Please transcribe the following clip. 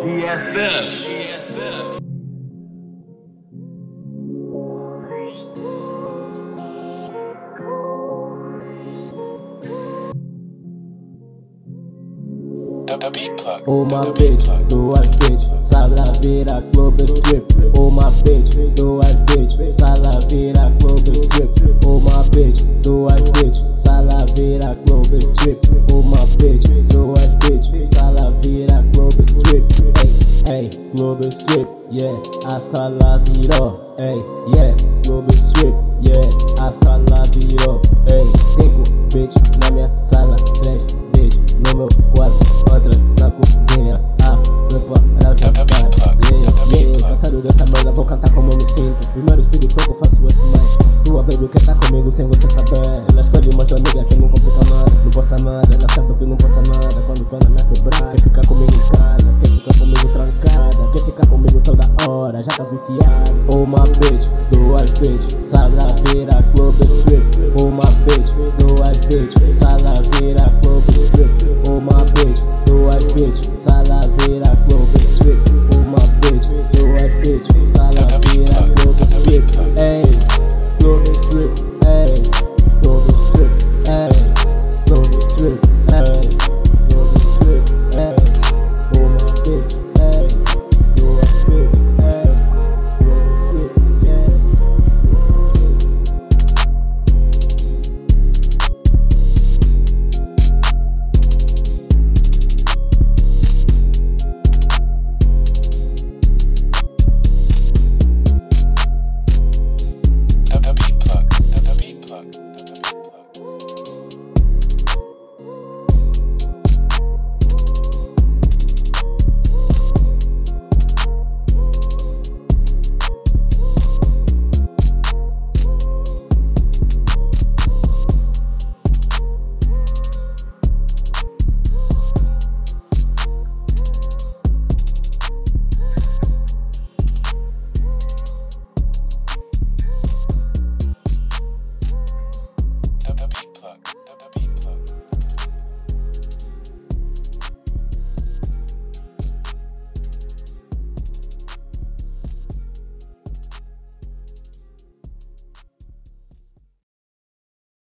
GSF. Oh, the. Oh my bitch, plug. duas bitch, sala vira club strip. Oh my bitch, duas bitch, sala vira club strip. Oh my bitch, duas bitch, Club strip, yeah, a sala virou. Hey, yeah, club strip, yeah, a sala virou. Vou cantar como me sinto. Primeiro flow que eu faço esse mais. Tua baby quer tá comigo sem você saber. Ela escolhe uma amiga que não complica nada. Não possa nada, ela sabe que não possa nada. Quando quando me quebrar, quer ficar comigo em casa, quer ficar comigo trancada, quer ficar comigo toda hora, já tá viciado. Oh my bitch, duas bitch, sala vira club strip. My bitch,